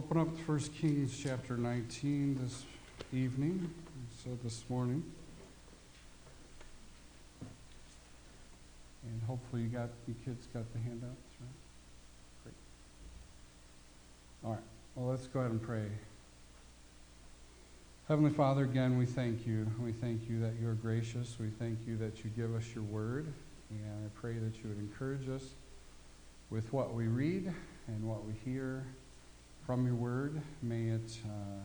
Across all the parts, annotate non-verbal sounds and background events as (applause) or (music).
Open up 1 Kings chapter 19 this evening, so this morning. And hopefully you got, you kids got the handouts, right? Great. All right, well, let's go ahead and pray. Heavenly Father, again, we thank you. We thank you that you're gracious. We thank you that you give us your word. And I pray that you would encourage us with what we read and what we hear from your word. May it uh,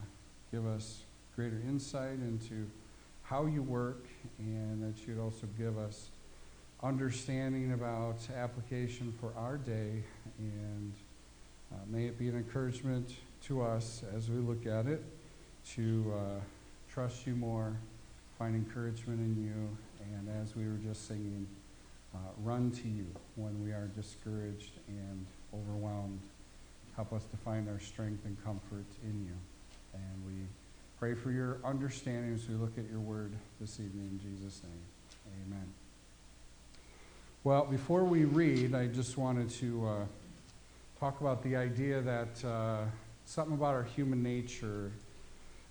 give us greater insight into how you work and that you'd also give us understanding about application for our day. And uh, may it be an encouragement to us as we look at it to uh, trust you more, find encouragement in you, and as we were just singing, uh, run to you when we are discouraged and overwhelmed. Help us to find our strength and comfort in you. And we pray for your understanding as we look at your word this evening in Jesus' name. Amen. Well, before we read, I just wanted to uh, talk about the idea that uh, something about our human nature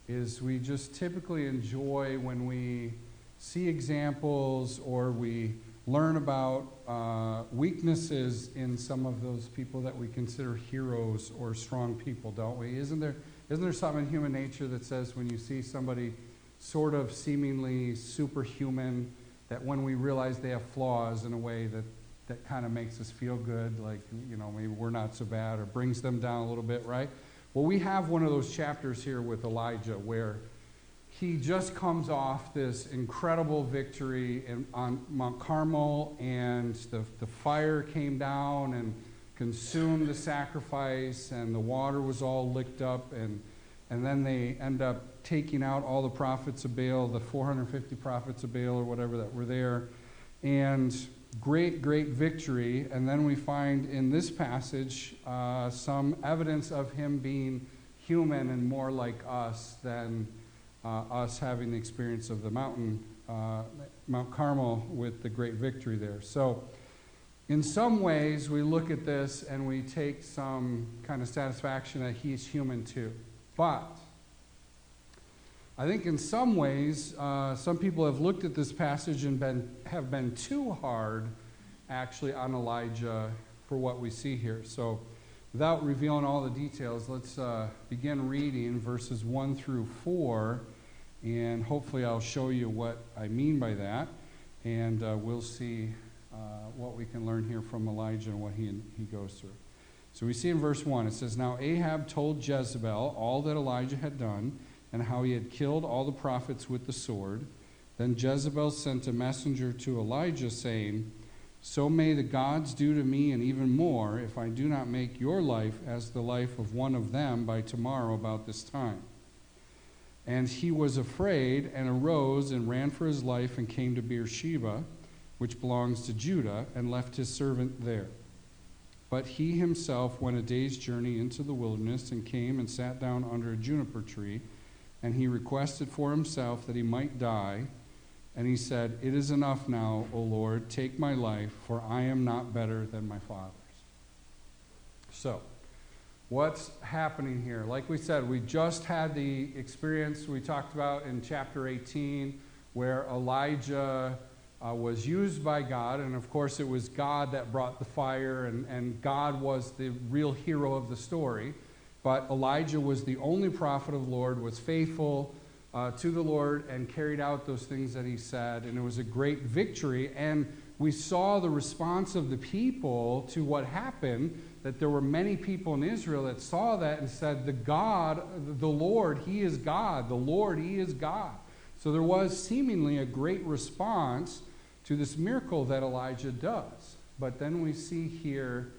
is we just typically enjoy when we see examples or we learn about uh, weaknesses in some of those people that we consider heroes or strong people, don't we? Isn't there, isn't there something in human nature that says when you see somebody sort of seemingly superhuman, that when we realize they have flaws in a way that, that kind of makes us feel good, like, you know, maybe we're not so bad or brings them down a little bit, right? Well, we have one of those chapters here with Elijah where he just comes off this incredible victory in, on Mount Carmel, and the, the fire came down and consumed the sacrifice, and the water was all licked up, and, and then they end up taking out all the prophets of Baal, the 450 prophets of Baal or whatever that were there, and great, great victory. And then we find in this passage uh, some evidence of him being human and more like us than us having the experience of the mountain, uh, Mount Carmel, with the great victory there. So, in some ways, we look at this and we take some kind of satisfaction that he's human too. But I think in some ways, uh, some people have looked at this passage and been, have been too hard, actually, on Elijah for what we see here. So, without revealing all the details, let's uh, begin reading verses 1 through 4, and hopefully, I'll show you what I mean by that, and uh, we'll see uh, what we can learn here from Elijah and what he, he goes through. So, we see in verse 1, it says, Now Ahab told Jezebel all that Elijah had done and how he had killed all the prophets with the sword. Then Jezebel sent a messenger to Elijah, saying, So may the gods do to me, and even more, if I do not make your life as the life of one of them by tomorrow about this time. And he was afraid, and arose and ran for his life, and came to Beersheba, which belongs to Judah, and left his servant there. But he himself went a day's journey into the wilderness, and came and sat down under a juniper tree and he requested for himself that he might die. And he said, It is enough now, O Lord, take my life, for I am not better than my father's. So, what's happening here? Like we said, we just had the experience we talked about in chapter 18 where Elijah uh, was used by God, and of course, it was God that brought the fire, and, and God was the real hero of the story. But Elijah was the only prophet of the Lord, was faithful uh, to the Lord, and carried out those things that he said. And it was a great victory. And we saw the response of the people to what happened, that there were many people in Israel that saw that and said, The God, the Lord, He is God. The Lord, He is God. So there was seemingly a great response to this miracle that Elijah does. But then we see here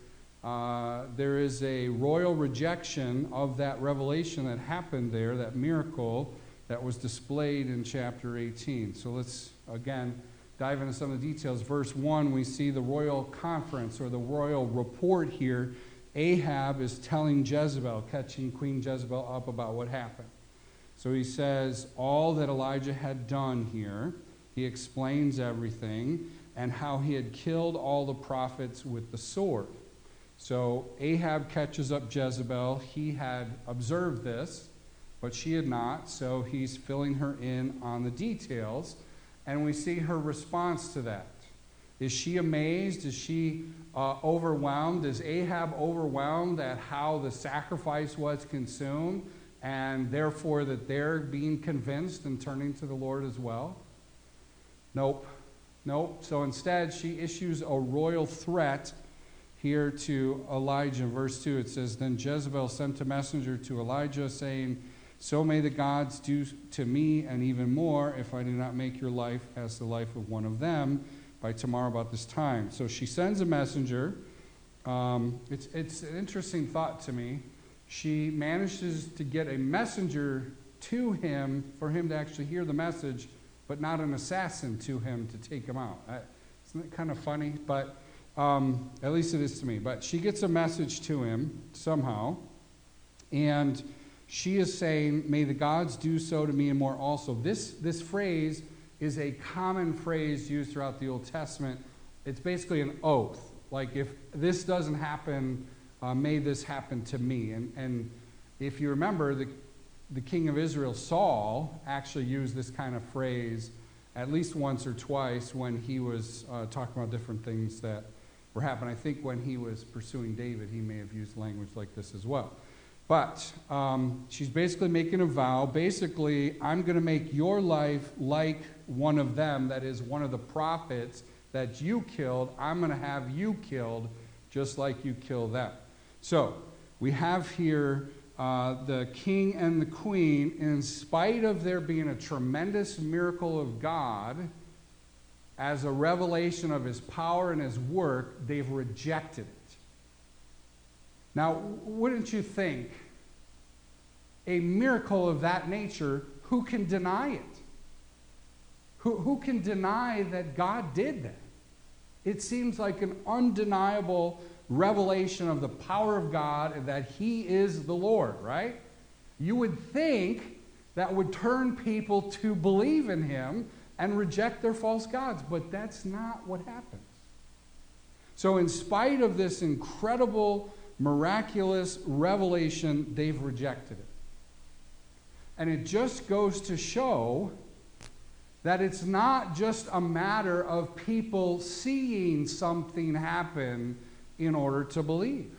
uh, there is a royal rejection of that revelation that happened there, that miracle that was displayed in chapter 18. So let's, again, dive into some of the details. Verse 1, we see the royal conference or the royal report here. Ahab is telling Jezebel, catching Queen Jezebel up about what happened. So he says all that Elijah had done here. He explains everything and how he had killed all the prophets with the sword. So Ahab catches up Jezebel. He had observed this, but she had not. So he's filling her in on the details. And we see her response to that. Is she amazed? Is she uh, overwhelmed? Is Ahab overwhelmed at how the sacrifice was consumed and therefore that they're being convinced and turning to the Lord as well? Nope. Nope. So instead, she issues a royal threat here to Elijah. In verse 2, it says Then Jezebel sent a messenger to Elijah, saying, So may the gods do to me, and even more, if I do not make your life as the life of one of them by tomorrow about this time. So she sends a messenger. Um, it's, it's an interesting thought to me. She manages to get a messenger to him for him to actually hear the message, but not an assassin to him to take him out. I, isn't that kind of funny? But um, at least it is to me. But she gets a message to him somehow, and she is saying, May the gods do so to me and more also. This, this phrase is a common phrase used throughout the Old Testament. It's basically an oath. Like, if this doesn't happen, uh, may this happen to me. And, and if you remember, the, the king of Israel, Saul, actually used this kind of phrase at least once or twice when he was uh, talking about different things that were happening. I think when he was pursuing David, he may have used language like this as well. But um, she's basically making a vow. Basically, I'm going to make your life like one of them, that is, one of the prophets that you killed. I'm going to have you killed just like you kill them. So, we have here uh, the king and the queen, in spite of there being a tremendous miracle of God, as a revelation of his power and his work, they've rejected it. Now, wouldn't you think a miracle of that nature, who can deny it? Who, who can deny that God did that? It seems like an undeniable revelation of the power of God and that He is the Lord, right? You would think that would turn people to believe in Him and reject their false gods, but that's not what happens. So, in spite of this incredible, miraculous revelation, they've rejected it. And it just goes to show that it's not just a matter of people seeing something happen in order to believe.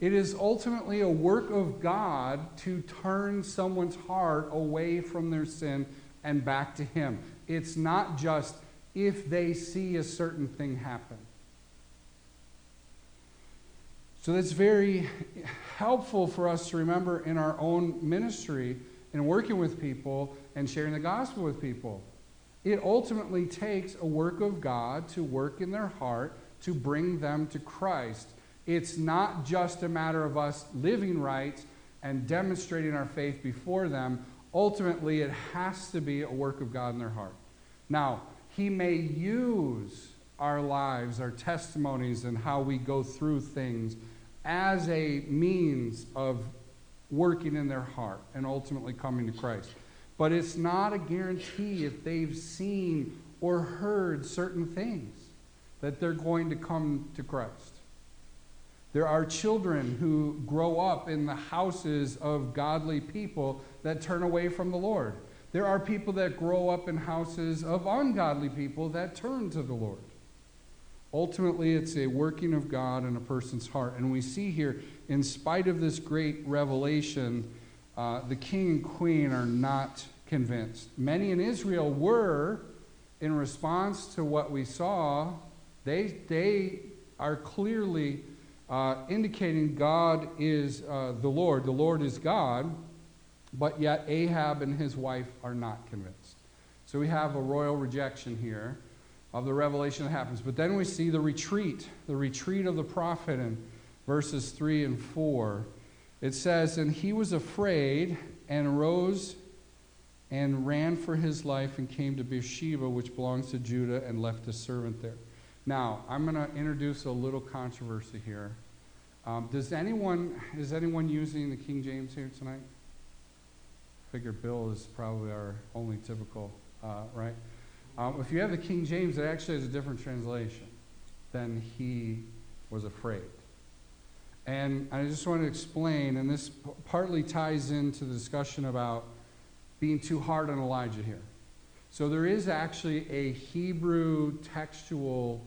It is ultimately a work of God to turn someone's heart away from their sin and back to Him. It's not just if they see a certain thing happen. So that's very helpful for us to remember in our own ministry and working with people and sharing the gospel with people. It ultimately takes a work of God to work in their heart to bring them to Christ. It's not just a matter of us living right and demonstrating our faith before them. Ultimately, it has to be a work of God in their heart. Now, He may use our lives, our testimonies, and how we go through things as a means of working in their heart and ultimately coming to Christ. But it's not a guarantee if they've seen or heard certain things that they're going to come to Christ. There are children who grow up in the houses of godly people that turn away from the Lord. There are people that grow up in houses of ungodly people that turn to the Lord. Ultimately, it's a working of God in a person's heart. And we see here, in spite of this great revelation, uh, the king and queen are not convinced. Many in Israel were, in response to what we saw, they, they are clearly uh, indicating God is uh, the Lord, the Lord is God, but yet Ahab and his wife are not convinced. So we have a royal rejection here of the revelation that happens. But then we see the retreat, the retreat of the prophet in verses 3 and 4. It says, And he was afraid and arose and ran for his life and came to Beersheba, which belongs to Judah, and left a servant there. Now, I'm going to introduce a little controversy here. Um, does anyone is anyone using the King James here tonight? I figure Bill is probably our only typical, uh, right? Um, if you have the King James, it actually has a different translation than he was afraid. And I just want to explain, and this p- partly ties into the discussion about being too hard on Elijah here. So there is actually a Hebrew textual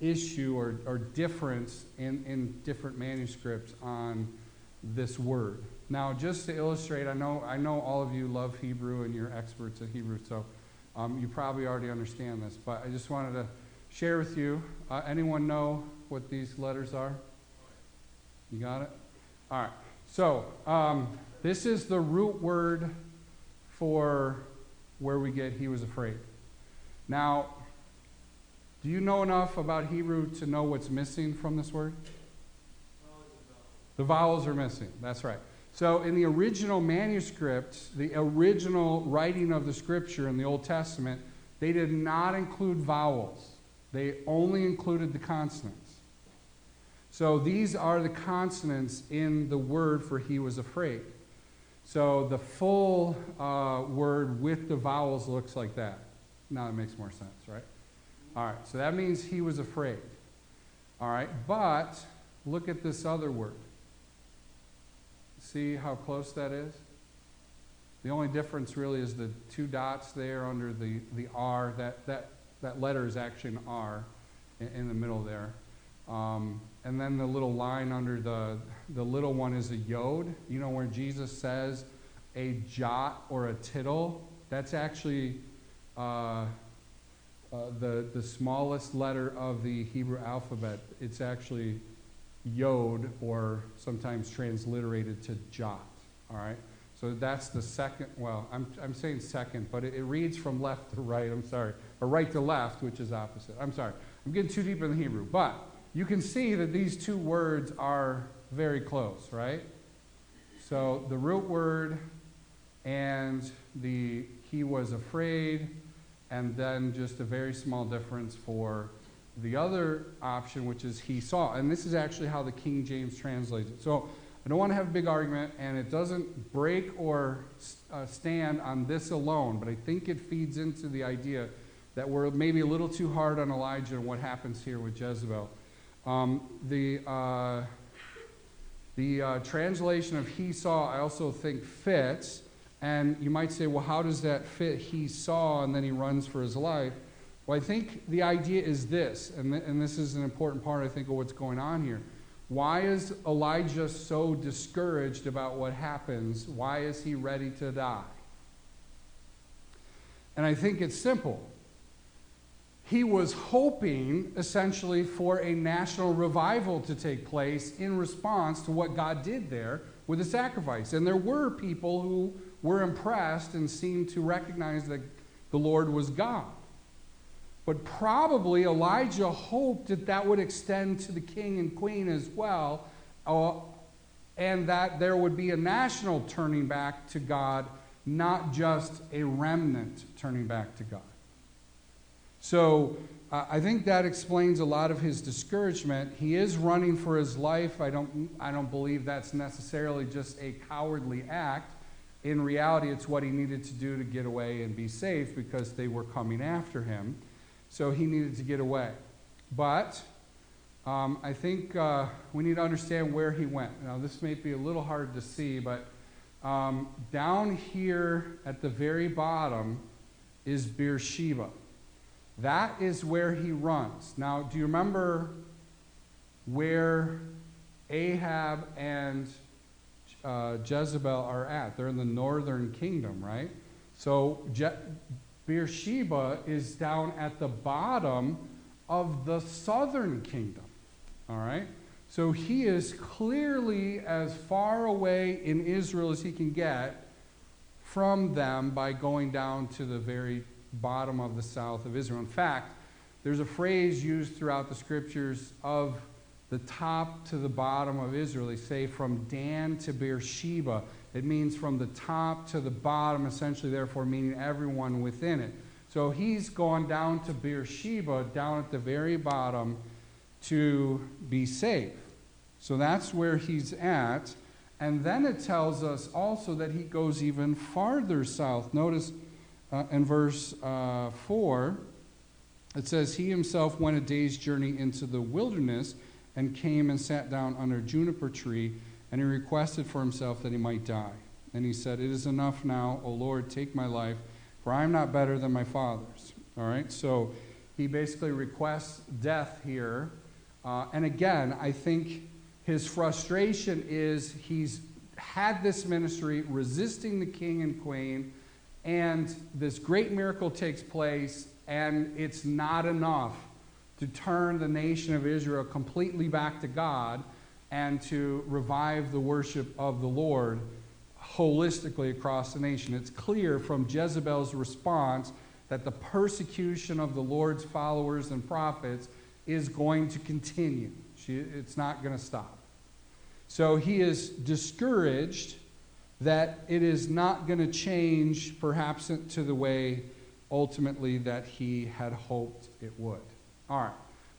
issue or, or difference in, in different manuscripts on this word. Now, just to illustrate, I know, I know all of you love Hebrew and you're experts at Hebrew, so um, you probably already understand this, but I just wanted to share with you. Uh, anyone know what these letters are? You got it? All right. So, um, this is the root word for where we get he was afraid. Now, do you know enough about Hebrew to know what's missing from this word? The vowels are missing. That's right. So, in the original manuscript, the original writing of the scripture in the Old Testament, they did not include vowels, they only included the consonants. So, these are the consonants in the word for he was afraid. So, the full uh, word with the vowels looks like that. Now that makes more sense, right? All right, so that means he was afraid. All right, but look at this other word. See how close that is? The only difference really is the two dots there under the, the R. That, that, that letter is actually an R in, in the middle there. Um, and then the little line under the, the little one is a yod. You know, where Jesus says a jot or a tittle, that's actually uh, uh, the, the smallest letter of the Hebrew alphabet. It's actually yod, or sometimes transliterated to jot. All right? So that's the second, well, I'm, I'm saying second, but it, it reads from left to right, I'm sorry, or right to left, which is opposite. I'm sorry. I'm getting too deep in the Hebrew. But you can see that these two words are very close, right? So the root word and the he was afraid, and then just a very small difference for the other option, which is he saw. And this is actually how the King James translates it. So I don't want to have a big argument, and it doesn't break or uh, stand on this alone, but I think it feeds into the idea that we're maybe a little too hard on Elijah and what happens here with Jezebel. Um, the uh, the uh, translation of he saw, I also think, fits. And you might say, well, how does that fit? He saw and then he runs for his life. Well, I think the idea is this, and, th- and this is an important part, I think, of what's going on here. Why is Elijah so discouraged about what happens? Why is he ready to die? And I think it's simple. He was hoping, essentially, for a national revival to take place in response to what God did there with the sacrifice. And there were people who were impressed and seemed to recognize that the Lord was God. But probably Elijah hoped that that would extend to the king and queen as well, uh, and that there would be a national turning back to God, not just a remnant turning back to God. So uh, I think that explains a lot of his discouragement. He is running for his life. I don't, I don't believe that's necessarily just a cowardly act. In reality, it's what he needed to do to get away and be safe because they were coming after him. So he needed to get away. But um, I think uh, we need to understand where he went. Now, this may be a little hard to see, but um, down here at the very bottom is Beersheba. That is where he runs. Now, do you remember where Ahab and uh, Jezebel are at? They're in the northern kingdom, right? So Je- Beersheba is down at the bottom of the southern kingdom, all right? So he is clearly as far away in Israel as he can get from them by going down to the very bottom of the south of Israel. In fact, there's a phrase used throughout the scriptures of the top to the bottom of Israel. They say from Dan to Beersheba. It means from the top to the bottom, essentially, therefore, meaning everyone within it. So he's gone down to Beersheba, down at the very bottom, to be safe. So that's where he's at. And then it tells us also that he goes even farther south. Notice uh, in verse uh, 4 it says, He himself went a day's journey into the wilderness and came and sat down under a juniper tree, and he requested for himself that he might die. And he said, It is enough now, O Lord, take my life, for I am not better than my father's. All right, so he basically requests death here. Uh, and again, I think his frustration is he's had this ministry resisting the king and queen, and this great miracle takes place, and it's not enough to turn the nation of Israel completely back to God and to revive the worship of the Lord holistically across the nation. It's clear from Jezebel's response that the persecution of the Lord's followers and prophets is going to continue. She, it's not going to stop. So he is discouraged that it is not going to change, perhaps to the way ultimately that he had hoped it would. All right.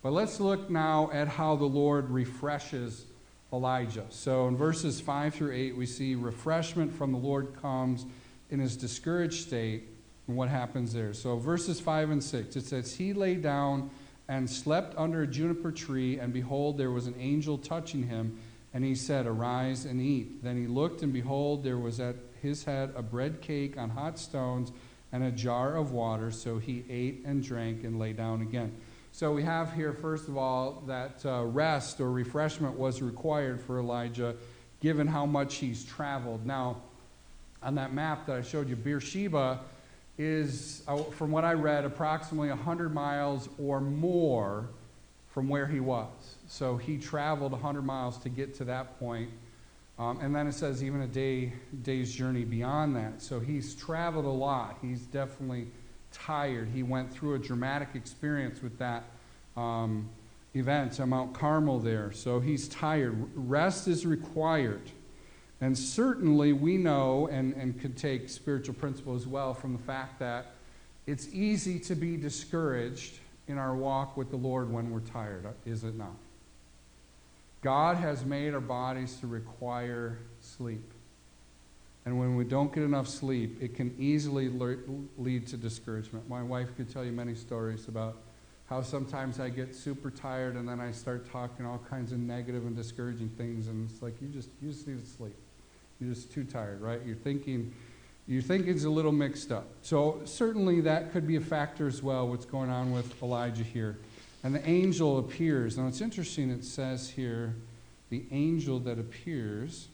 But let's look now at how the Lord refreshes Elijah. So in verses 5 through 8, we see refreshment from the Lord comes in his discouraged state and what happens there. So verses 5 and 6, it says, He lay down and slept under a juniper tree, and behold, there was an angel touching him. And he said, Arise and eat. Then he looked, and behold, there was at his head a bread cake on hot stones and a jar of water. So he ate and drank and lay down again. So we have here, first of all, that uh, rest or refreshment was required for Elijah, given how much he's traveled. Now, on that map that I showed you, Beersheba is, uh, from what I read, approximately 100 miles or more from where he was. So he traveled 100 miles to get to that point. Um, and then it says even a day day's journey beyond that. So he's traveled a lot. He's definitely tired. He went through a dramatic experience with that um, event at Mount Carmel there. So he's tired. Rest is required. And certainly we know and, and could take spiritual principle as well from the fact that it's easy to be discouraged in our walk with the Lord when we're tired, is it not? God has made our bodies to require sleep. And when we don't get enough sleep, it can easily le- lead to discouragement. My wife could tell you many stories about how sometimes I get super tired and then I start talking all kinds of negative and discouraging things, and it's like you just you just need to sleep. You're just too tired, right? You're thinking your thinking's a little mixed up. So certainly that could be a factor as well. What's going on with Elijah here, and the angel appears. Now it's interesting. It says here, the angel that appears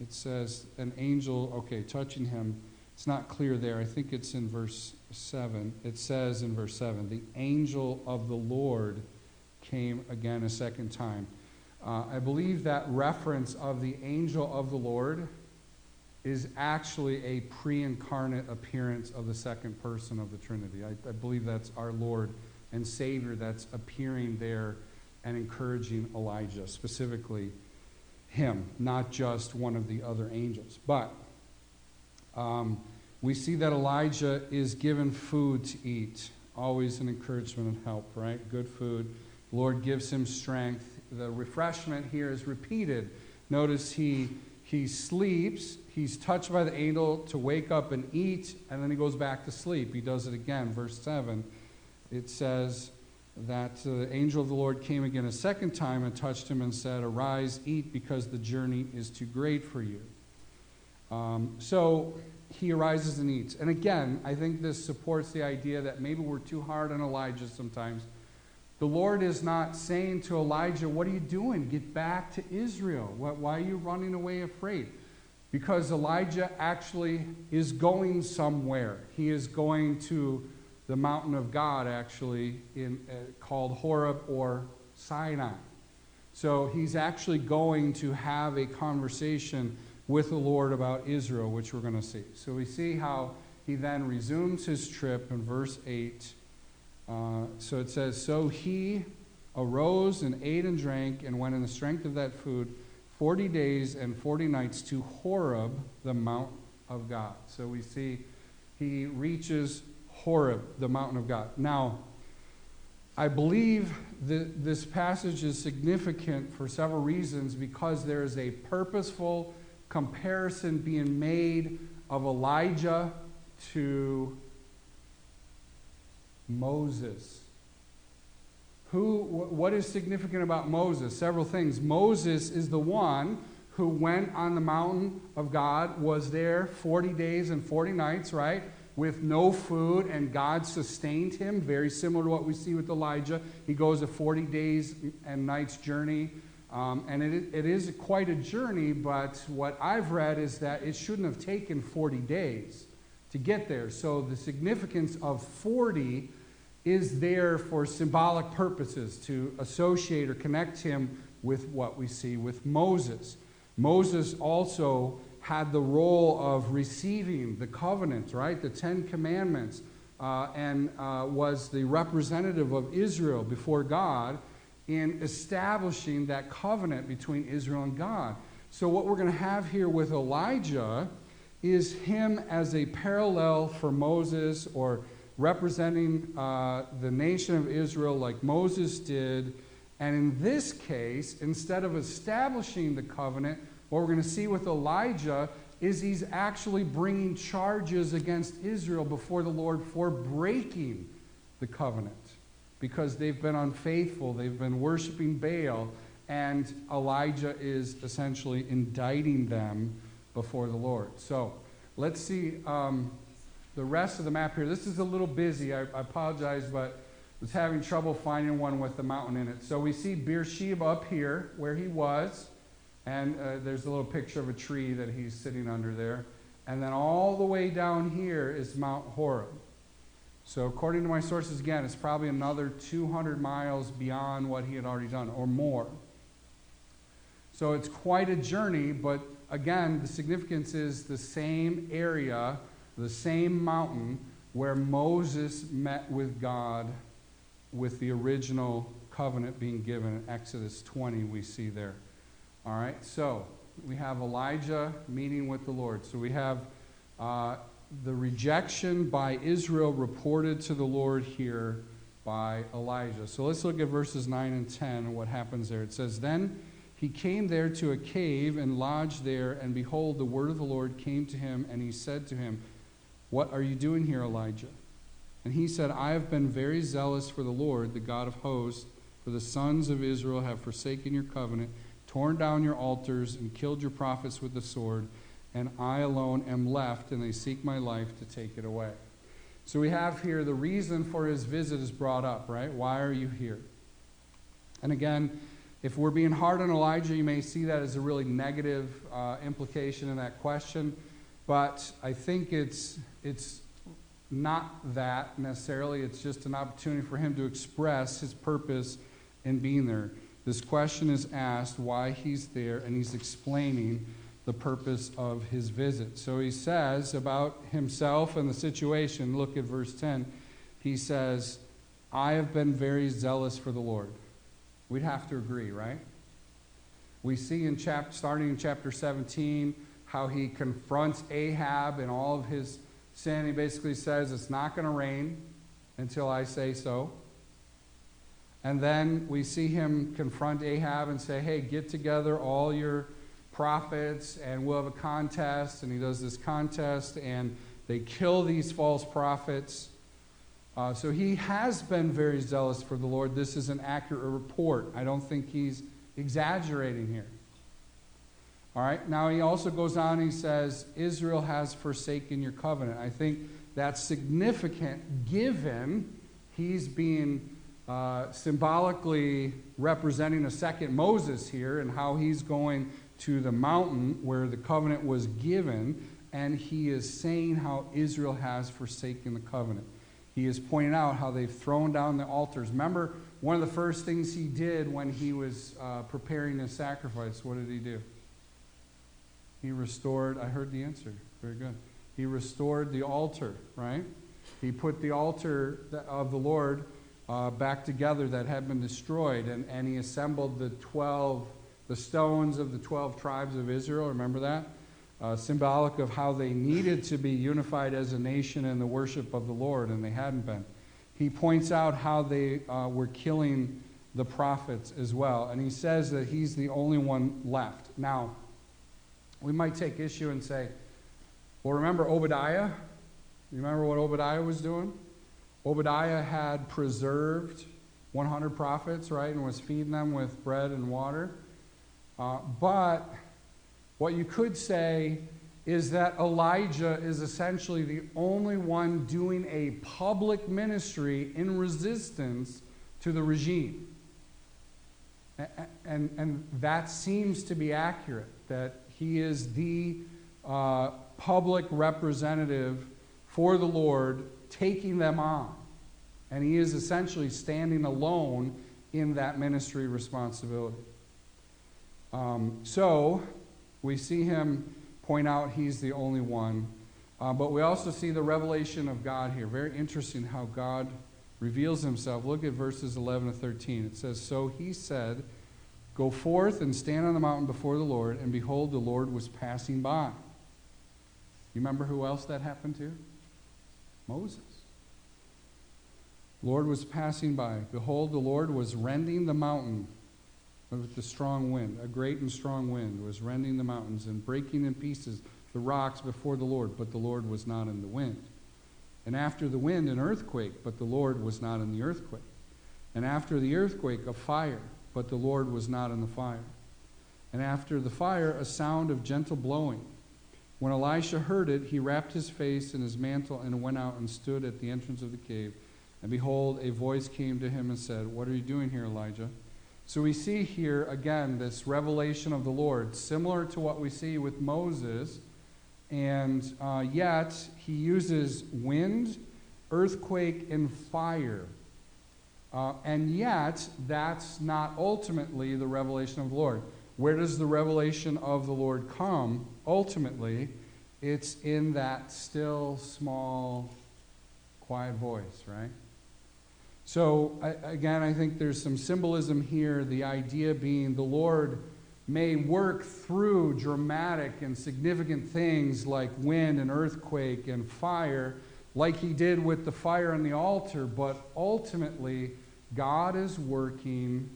it says an angel, okay, touching him. It's not clear there. I think it's in verse 7. It says in verse 7 the angel of the Lord came again a second time. Uh, I believe that reference of the angel of the Lord is actually a pre incarnate appearance of the second person of the Trinity. I, I believe that's our Lord and Savior that's appearing there and encouraging Elijah specifically him, not just one of the other angels. But um, we see that Elijah is given food to eat. Always an encouragement and help, right? Good food. The Lord gives him strength. The refreshment here is repeated. Notice he he sleeps, he's touched by the angel to wake up and eat, and then he goes back to sleep. He does it again. Verse 7, it says, that the angel of the Lord came again a second time and touched him and said, Arise, eat, because the journey is too great for you. Um, so he arises and eats. And again, I think this supports the idea that maybe we're too hard on Elijah sometimes. The Lord is not saying to Elijah, What are you doing? Get back to Israel. Why are you running away afraid? Because Elijah actually is going somewhere. He is going to the mountain of God, actually, in, uh, called Horeb or Sinai. So he's actually going to have a conversation with the Lord about Israel, which we're going to see. So we see how he then resumes his trip in verse 8. Uh, so it says, So he arose and ate and drank and went in the strength of that food 40 days and 40 nights to Horeb, the mount of God. So we see he reaches Horeb, the mountain of God. Now, I believe that this passage is significant for several reasons because there is a purposeful comparison being made of Elijah to Moses who, what is significant about Moses? Several things. Moses is the one who went on the mountain of God, was there 40 days and 40 nights, right? With no food, and God sustained him, very similar to what we see with Elijah. He goes a 40 days and nights journey. Um, and it, it is quite a journey, but what I've read is that it shouldn't have taken 40 days to get there. So the significance of 40 is there for symbolic purposes to associate or connect him with what we see with Moses. Moses also had the role of receiving the covenant, right? The Ten Commandments, uh, and uh, was the representative of Israel before God in establishing that covenant between Israel and God. So, what we're going to have here with Elijah is him as a parallel for Moses or representing uh, the nation of Israel like Moses did. And in this case, instead of establishing the covenant, what we're going to see with Elijah is he's actually bringing charges against Israel before the Lord for breaking the covenant because they've been unfaithful, they've been worshiping Baal, and Elijah is essentially indicting them before the Lord. So let's see um, the rest of the map here. This is a little busy, I, I apologize, but was having trouble finding one with the mountain in it. So we see Beersheba up here where he was, and uh, there's a little picture of a tree that he's sitting under there. And then all the way down here is Mount Horeb. So, according to my sources, again, it's probably another 200 miles beyond what he had already done, or more. So, it's quite a journey, but again, the significance is the same area, the same mountain where Moses met with God with the original covenant being given in Exodus 20, we see there. All right, so we have Elijah meeting with the Lord. So, we have. Uh, the rejection by Israel reported to the Lord here by Elijah. So let's look at verses 9 and 10 and what happens there. It says, Then he came there to a cave and lodged there, and behold, the word of the Lord came to him, and he said to him, What are you doing here, Elijah? And he said, I have been very zealous for the Lord, the God of hosts, for the sons of Israel have forsaken your covenant, torn down your altars, and killed your prophets with the sword and I alone am left, and they seek my life to take it away. So we have here the reason for his visit is brought up, right? Why are you here? And again, if we're being hard on Elijah, you may see that as a really negative uh, implication in that question. But I think it's, it's not that necessarily. It's just an opportunity for him to express his purpose in being there. This question is asked why he's there, and he's explaining the purpose of his visit. So he says about himself and the situation, look at verse 10. He says, I have been very zealous for the Lord. We'd have to agree, right? We see in chapter, starting in chapter 17 how he confronts Ahab and all of his sin. He basically says, It's not going to rain until I say so. And then we see him confront Ahab and say, Hey, get together all your prophets and we'll have a contest. And he does this contest and they kill these false prophets. Uh, so he has been very zealous for the Lord. This is an accurate report. I don't think he's exaggerating here. All right, now he also goes on he says, Israel has forsaken your covenant. I think that's significant given he's being uh, symbolically representing a second Moses here and how he's going to the mountain where the covenant was given, and he is saying how Israel has forsaken the covenant. He is pointing out how they've thrown down the altars. Remember, one of the first things he did when he was uh, preparing his sacrifice, what did he do? He restored, I heard the answer. Very good. He restored the altar, right? He put the altar of the Lord uh, back together that had been destroyed, and, and he assembled the 12 the stones of the 12 tribes of Israel. Remember that? Uh, symbolic of how they needed to be unified as a nation in the worship of the Lord, and they hadn't been. He points out how they uh, were killing the prophets as well, and he says that he's the only one left. Now, we might take issue and say, well, remember Obadiah? You remember what Obadiah was doing? Obadiah had preserved 100 prophets, right, and was feeding them with bread and water. Uh, but what you could say is that Elijah is essentially the only one doing a public ministry in resistance to the regime. And, and, and that seems to be accurate, that he is the uh, public representative for the Lord, taking them on. And he is essentially standing alone in that ministry responsibility. Um, so, we see him point out he's the only one. Uh, but we also see the revelation of God here. Very interesting how God reveals himself. Look at verses 11 to 13. It says, So he said, Go forth and stand on the mountain before the Lord, and behold, the Lord was passing by. You remember who else that happened to? Moses. Lord was passing by. Behold, the Lord was rending the mountain with the strong wind. A great and strong wind was rending the mountains and breaking in pieces the rocks before the Lord, but the Lord was not in the wind. And after the wind, an earthquake, but the Lord was not in the earthquake. And after the earthquake, a fire, but the Lord was not in the fire. And after the fire, a sound of gentle blowing. When Elisha heard it, he wrapped his face in his mantle and went out and stood at the entrance of the cave. And behold, a voice came to him and said, What are you doing here, Elijah? So we see here again this revelation of the Lord, similar to what we see with Moses, and uh, yet he uses wind, earthquake, and fire. Uh, and yet, that's not ultimately the revelation of the Lord. Where does the revelation of the Lord come? Ultimately, it's in that still, small, quiet voice, right? So, I, again, I think there's some symbolism here, the idea being the Lord may work through dramatic and significant things like wind and earthquake and fire, like he did with the fire on the altar, but ultimately, God is working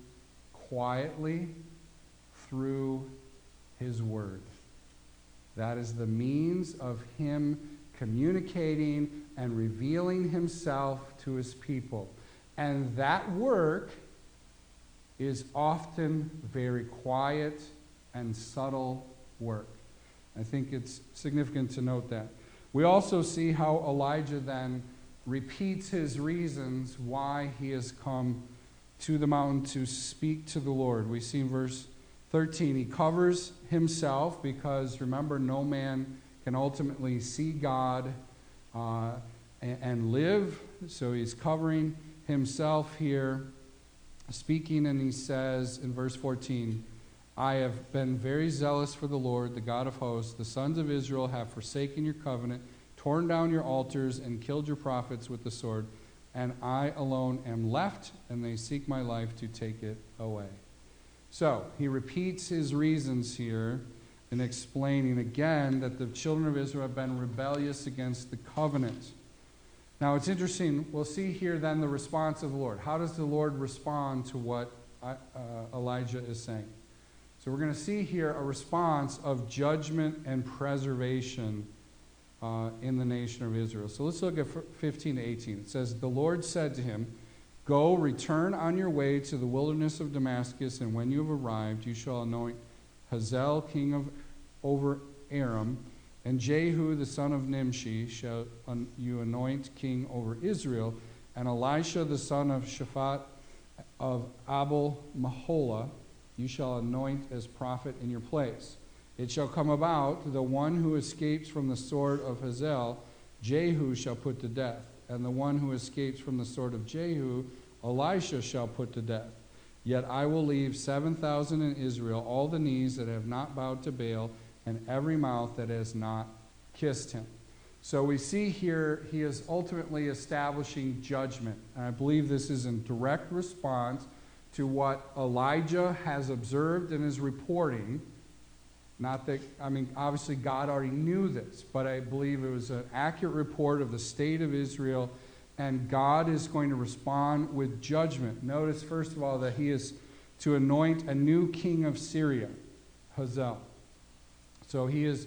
quietly through his word. That is the means of him communicating and revealing himself to his people. And that work is often very quiet and subtle work. I think it's significant to note that. We also see how Elijah then repeats his reasons why he has come to the mountain to speak to the Lord. We see in verse 13, he covers himself because remember, no man can ultimately see God uh, and, and live. So he's covering himself here speaking, and he says in verse 14, I have been very zealous for the Lord, the God of hosts. The sons of Israel have forsaken your covenant, torn down your altars, and killed your prophets with the sword. And I alone am left, and they seek my life to take it away. So he repeats his reasons here in explaining again that the children of Israel have been rebellious against the covenant. Now it's interesting. We'll see here then the response of the Lord. How does the Lord respond to what uh, Elijah is saying? So we're going to see here a response of judgment and preservation uh, in the nation of Israel. So let's look at 15 to 18. It says, The Lord said to him, Go, return on your way to the wilderness of Damascus, and when you have arrived, you shall anoint Hazael king of over Aram and Jehu the son of Nimshi shall you anoint king over Israel, and Elisha the son of Shaphat of Abel Meholah you shall anoint as prophet in your place. It shall come about the one who escapes from the sword of Hazael, Jehu shall put to death, and the one who escapes from the sword of Jehu, Elisha shall put to death. Yet I will leave 7,000 in Israel, all the knees that have not bowed to Baal and every mouth that has not kissed him. So we see here he is ultimately establishing judgment. And I believe this is in direct response to what Elijah has observed and is reporting. Not that, I mean, obviously God already knew this, but I believe it was an accurate report of the state of Israel, and God is going to respond with judgment. Notice, first of all, that he is to anoint a new king of Syria, Hazael. So he is,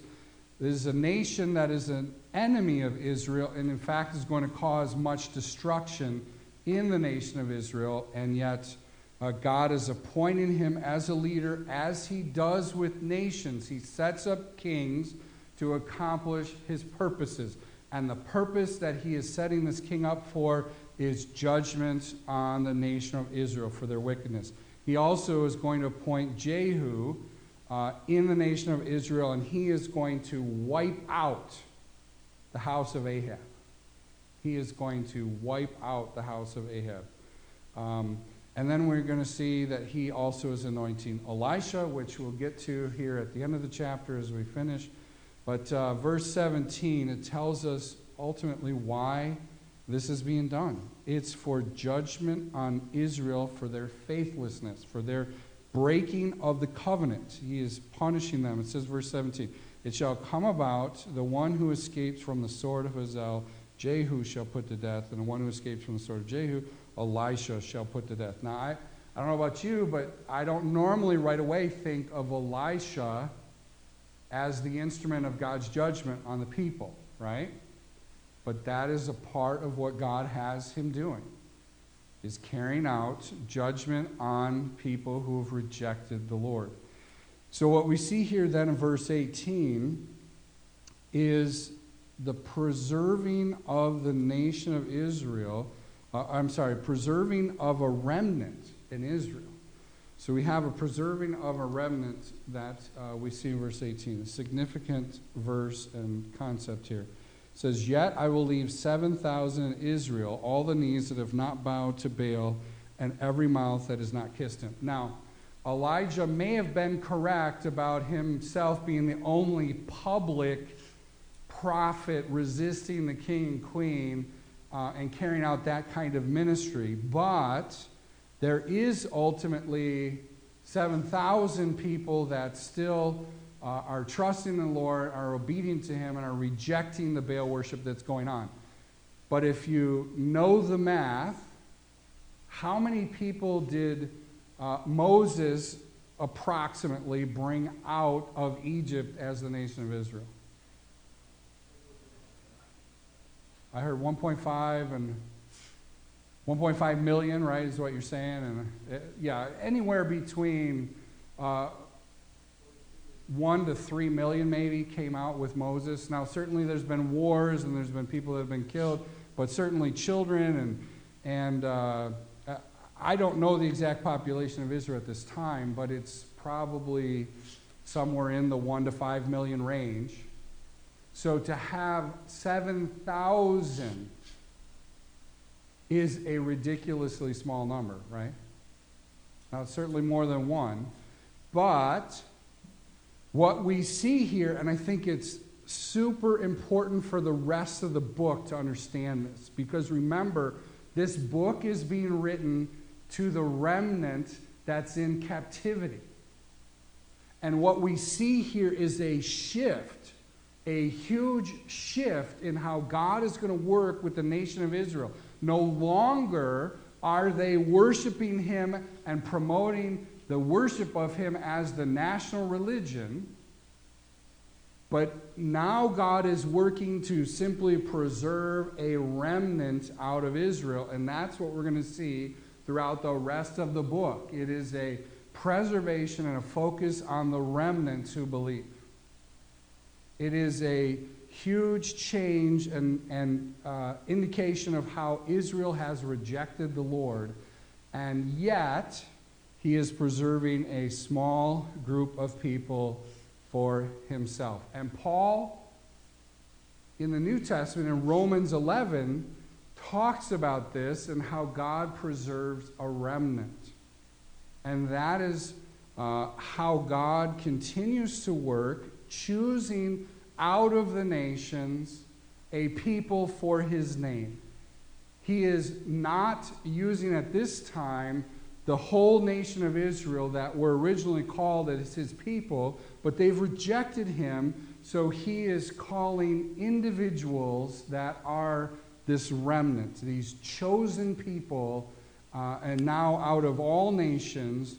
is a nation that is an enemy of Israel and, in fact, is going to cause much destruction in the nation of Israel, and yet uh, God is appointing him as a leader, as he does with nations. He sets up kings to accomplish his purposes. And the purpose that he is setting this king up for is judgment on the nation of Israel for their wickedness. He also is going to appoint Jehu uh, in the nation of Israel, and he is going to wipe out the house of Ahab. He is going to wipe out the house of Ahab. Um, and then we're going to see that he also is anointing Elisha, which we'll get to here at the end of the chapter as we finish. But uh, verse 17, it tells us ultimately why this is being done. It's for judgment on Israel for their faithlessness, for their breaking of the covenant. He is punishing them. It says, verse 17, It shall come about the one who escapes from the sword of Hazael, Jehu shall put to death, and the one who escapes from the sword of Jehu, Elisha shall put to death. Now, I, I don't know about you, but I don't normally right away think of Elisha as the instrument of God's judgment on the people, right? But that is a part of what God has him doing. Is carrying out judgment on people who have rejected the Lord. So, what we see here then in verse 18 is the preserving of the nation of Israel. Uh, I'm sorry, preserving of a remnant in Israel. So, we have a preserving of a remnant that uh, we see in verse 18, a significant verse and concept here says, Yet I will leave 7,000 in Israel, all the knees that have not bowed to Baal, and every mouth that has not kissed him. Now, Elijah may have been correct about himself being the only public prophet resisting the king and queen uh, and carrying out that kind of ministry, but there is ultimately 7,000 people that still uh, are trusting in the Lord, are obedient to Him, and are rejecting the Baal worship that's going on. But if you know the math, how many people did uh, Moses approximately bring out of Egypt as the nation of Israel? I heard 1.5 and 1.5 million, right, is what you're saying. And uh, yeah, anywhere between uh, one to three million maybe came out with Moses. Now, certainly there's been wars and there's been people that have been killed, but certainly children and, and uh, I don't know the exact population of Israel at this time, but it's probably somewhere in the one to five million range. So to have 7,000 is a ridiculously small number, right? Now, certainly more than one, but what we see here, and I think it's super important for the rest of the book to understand this, because remember, this book is being written to the remnant that's in captivity. And what we see here is a shift, a huge shift in how God is going to work with the nation of Israel. No longer are they worshiping Him and promoting the worship of him as the national religion. But now God is working to simply preserve a remnant out of Israel. And that's what we're going to see throughout the rest of the book. It is a preservation and a focus on the remnants who believe. It is a huge change and, and uh, indication of how Israel has rejected the Lord. And yet, he is preserving a small group of people for himself. And Paul, in the New Testament, in Romans 11, talks about this and how God preserves a remnant. And that is uh, how God continues to work, choosing out of the nations a people for his name. He is not using at this time the whole nation of Israel that were originally called as his people, but they've rejected him, so he is calling individuals that are this remnant, these chosen people, uh, and now out of all nations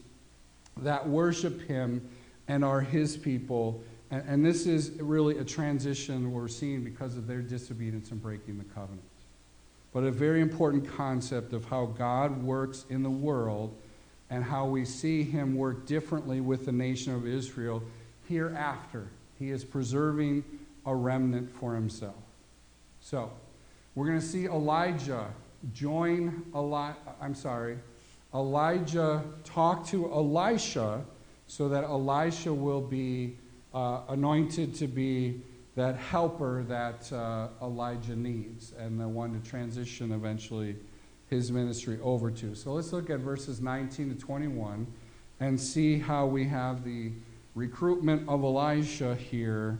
that worship him and are his people. And, and this is really a transition we're seeing because of their disobedience and breaking the covenant. But a very important concept of how God works in the world and how we see him work differently with the nation of Israel hereafter. He is preserving a remnant for himself. So, we're going to see Elijah join Eli- I'm sorry, Elijah talk to Elisha so that Elisha will be uh, anointed to be that helper that uh, Elijah needs and the one to transition eventually his ministry over to. So let's look at verses 19 to 21 and see how we have the recruitment of Elisha here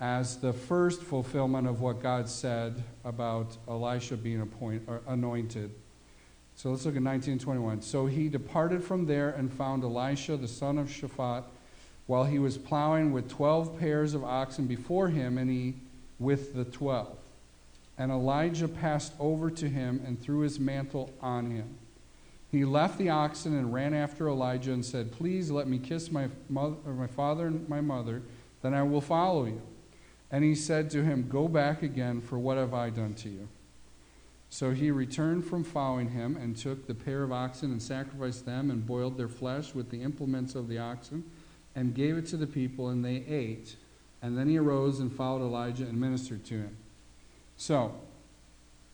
as the first fulfillment of what God said about Elisha being appoint, anointed. So let's look at 19 and 21. So he departed from there and found Elisha the son of Shaphat while he was plowing with 12 pairs of oxen before him, and he with the 12. And Elijah passed over to him and threw his mantle on him. He left the oxen and ran after Elijah and said, Please let me kiss my, mother, my father and my mother, then I will follow you. And he said to him, Go back again, for what have I done to you? So he returned from following him and took the pair of oxen and sacrificed them and boiled their flesh with the implements of the oxen and gave it to the people, and they ate. And then he arose and followed Elijah and ministered to him. So,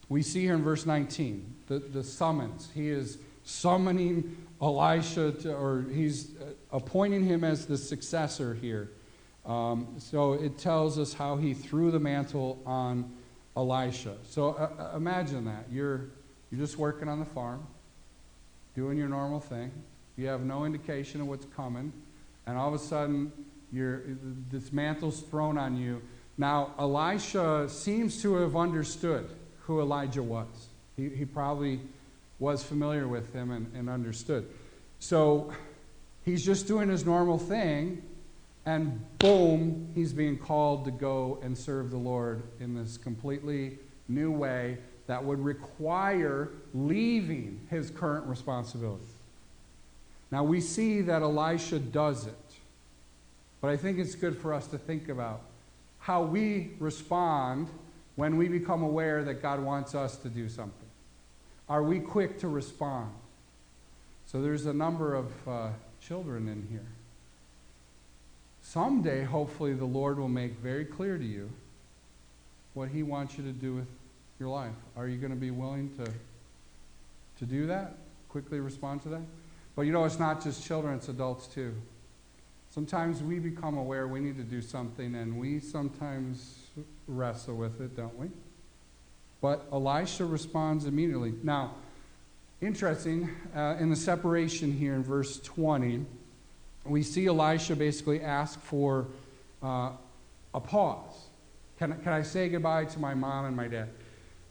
we see here in verse 19 the, the summons. He is summoning Elisha, to, or he's appointing him as the successor here. Um, so it tells us how he threw the mantle on Elisha. So uh, uh, imagine that. You're, you're just working on the farm, doing your normal thing. You have no indication of what's coming. And all of a sudden, this mantle's thrown on you. Now, Elisha seems to have understood who Elijah was. He, he probably was familiar with him and, and understood. So he's just doing his normal thing, and boom, he's being called to go and serve the Lord in this completely new way that would require leaving his current responsibility. Now we see that Elisha does it, but I think it's good for us to think about how we respond when we become aware that God wants us to do something. Are we quick to respond? So there's a number of uh, children in here. Someday, hopefully, the Lord will make very clear to you what He wants you to do with your life. Are you going to be willing to, to do that? Quickly respond to that? But you know, it's not just children, it's adults too. Sometimes we become aware we need to do something, and we sometimes wrestle with it, don't we? But Elisha responds immediately. Now, interesting, uh, in the separation here in verse 20, we see Elisha basically ask for uh, a pause. Can, can I say goodbye to my mom and my dad?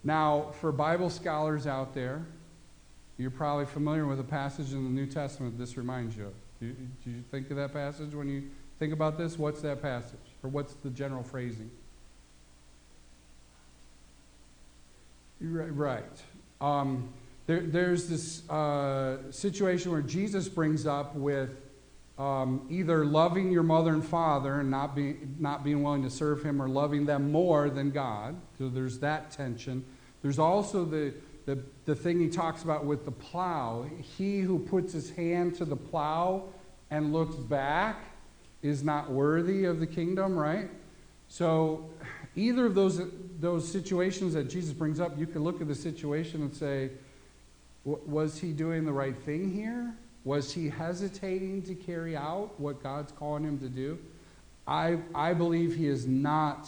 Now, for Bible scholars out there, you're probably familiar with a passage in the New Testament this reminds you of. Do, do you think of that passage when you think about this? What's that passage? Or what's the general phrasing? Right. Um, there, there's this uh, situation where Jesus brings up with um, either loving your mother and father and not, be, not being willing to serve him or loving them more than God. So there's that tension. There's also the, the, the thing he talks about with the plow. He who puts his hand to the plow and looks back is not worthy of the kingdom, right? So either of those, those situations that Jesus brings up, you can look at the situation and say, was he doing the right thing here? Was he hesitating to carry out what God's calling him to do? I, I believe he is not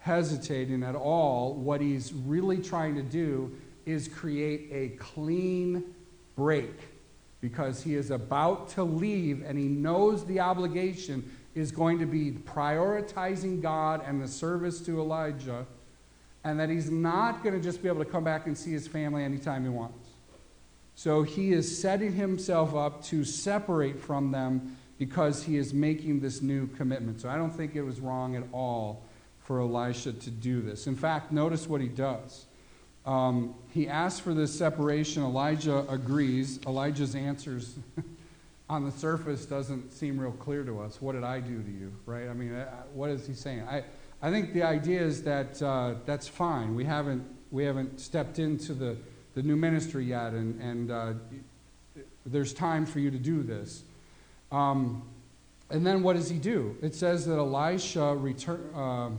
hesitating at all. What he's really trying to do is create a clean break because he is about to leave and he knows the obligation is going to be prioritizing God and the service to Elijah, and that he's not going to just be able to come back and see his family anytime he wants. So he is setting himself up to separate from them because he is making this new commitment. So I don't think it was wrong at all for Elisha to do this. In fact, notice what he does. Um, he asks for this separation. Elijah agrees. Elijah's answers (laughs) on the surface doesn't seem real clear to us. What did I do to you, right? I mean, what is he saying? I, I think the idea is that uh, that's fine. We haven't we haven't stepped into the, the new ministry yet, and, and uh, there's time for you to do this. Um, and then what does he do? It says that Elisha return, uh,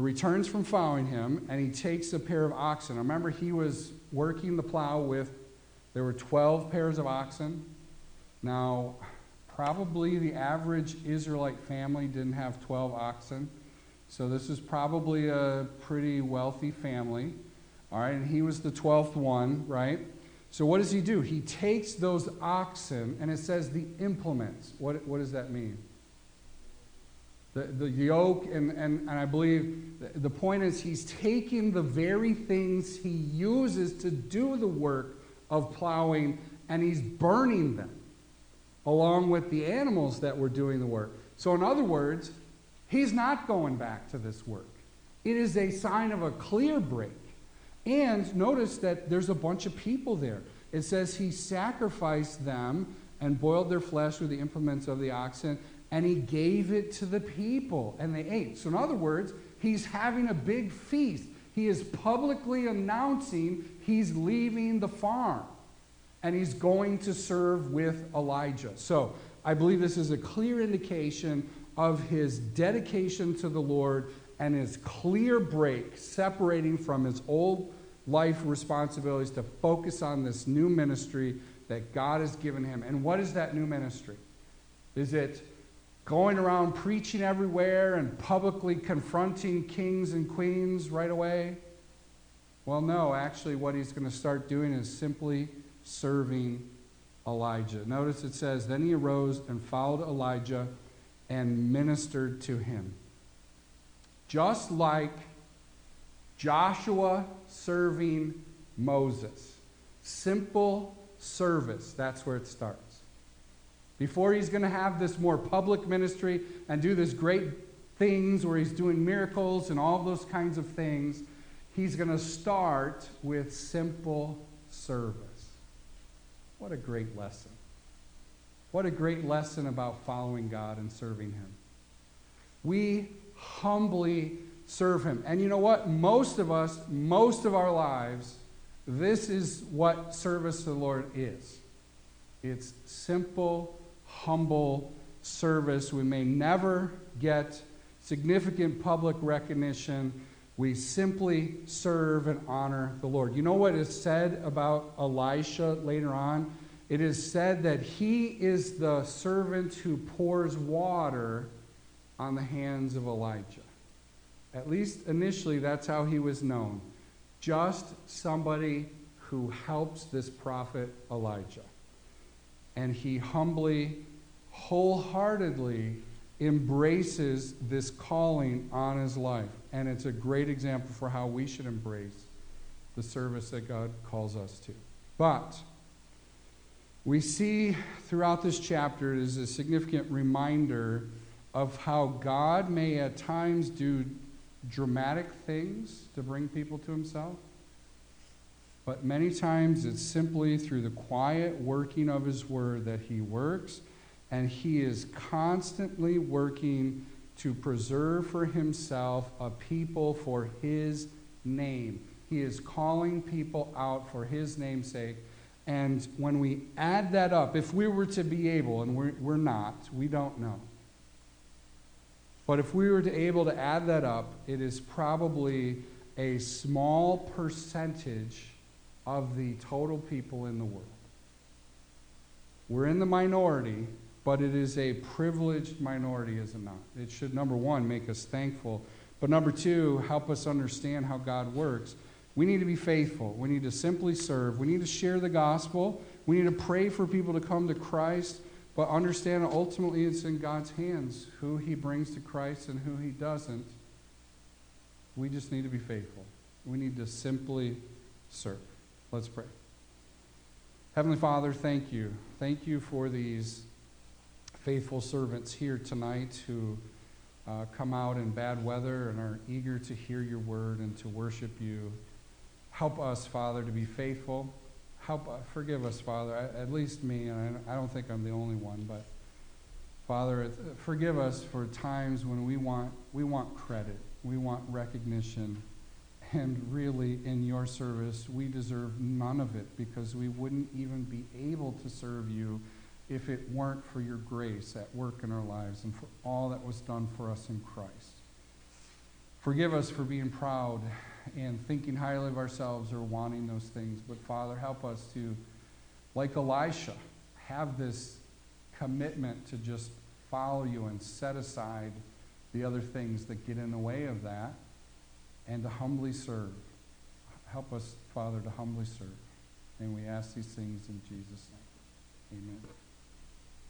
returns from following him, and he takes a pair of oxen. Remember, he was working the plow with, there were 12 pairs of oxen. Now, probably the average Israelite family didn't have 12 oxen. So this is probably a pretty wealthy family. All right, and he was the 12th one, right? So what does he do? He takes those oxen, and it says the implements. What, what does that mean? The, the yoke, and, and, and I believe the, the point is he's taking the very things he uses to do the work of plowing, and he's burning them along with the animals that were doing the work. So, in other words, he's not going back to this work. It is a sign of a clear break. And notice that there's a bunch of people there. It says he sacrificed them and boiled their flesh with the implements of the oxen, and he gave it to the people, and they ate. So, in other words, he's having a big feast. He is publicly announcing he's leaving the farm and he's going to serve with Elijah. So, I believe this is a clear indication of his dedication to the Lord and his clear break separating from his old life responsibilities to focus on this new ministry that God has given him. And what is that new ministry? Is it going around preaching everywhere and publicly confronting kings and queens right away? Well, no, actually, what he's going to start doing is simply serving Elijah. Notice it says, Then he arose and followed Elijah and ministered to him. Just like Joshua serving Moses. Simple service. That's where it starts. Before he's going to have this more public ministry and do this great things where he's doing miracles and all those kinds of things, he's going to start with simple service. What a great lesson. What a great lesson about following God and serving Him. We humbly serve Him. And you know what? Most of us, most of our lives, this is what service to the Lord is it's simple, humble service. We may never get significant public recognition. We simply serve and honor the Lord. You know what is said about Elisha later on? It is said that he is the servant who pours water on the hands of Elijah. At least initially, that's how he was known. Just somebody who helps this prophet Elijah. And he humbly, wholeheartedly embraces this calling on his life. And it's a great example for how we should embrace the service that God calls us to. But we see throughout this chapter is a significant reminder of how God may at times do dramatic things to bring people to himself. But many times it's simply through the quiet working of his word that he works, and he is constantly working to preserve for himself a people for his name. He is calling people out for his namesake. And when we add that up, if we were to be able, and we're, we're not, we don't know. But if we were to able to add that up, it is probably a small percentage of the total people in the world. We're in the minority, but it is a privileged minority, is it not? It should, number one, make us thankful, but number two, help us understand how God works. We need to be faithful. We need to simply serve. We need to share the gospel. We need to pray for people to come to Christ, but understand ultimately it's in God's hands who He brings to Christ and who He doesn't. We just need to be faithful. We need to simply serve. Let's pray. Heavenly Father, thank you. Thank you for these faithful servants here tonight who uh, come out in bad weather and are eager to hear your word and to worship you. Help us, Father, to be faithful. Help, uh, forgive us, Father, at least me, and I don't think I'm the only one, but Father, forgive us for times when we want, we want credit, we want recognition, And really, in your service, we deserve none of it because we wouldn't even be able to serve you if it weren't for your grace at work in our lives and for all that was done for us in Christ. Forgive us for being proud and thinking highly of ourselves or wanting those things. But Father, help us to, like Elisha, have this commitment to just follow you and set aside the other things that get in the way of that and to humbly serve. Help us, Father, to humbly serve. And we ask these things in Jesus' name. Amen.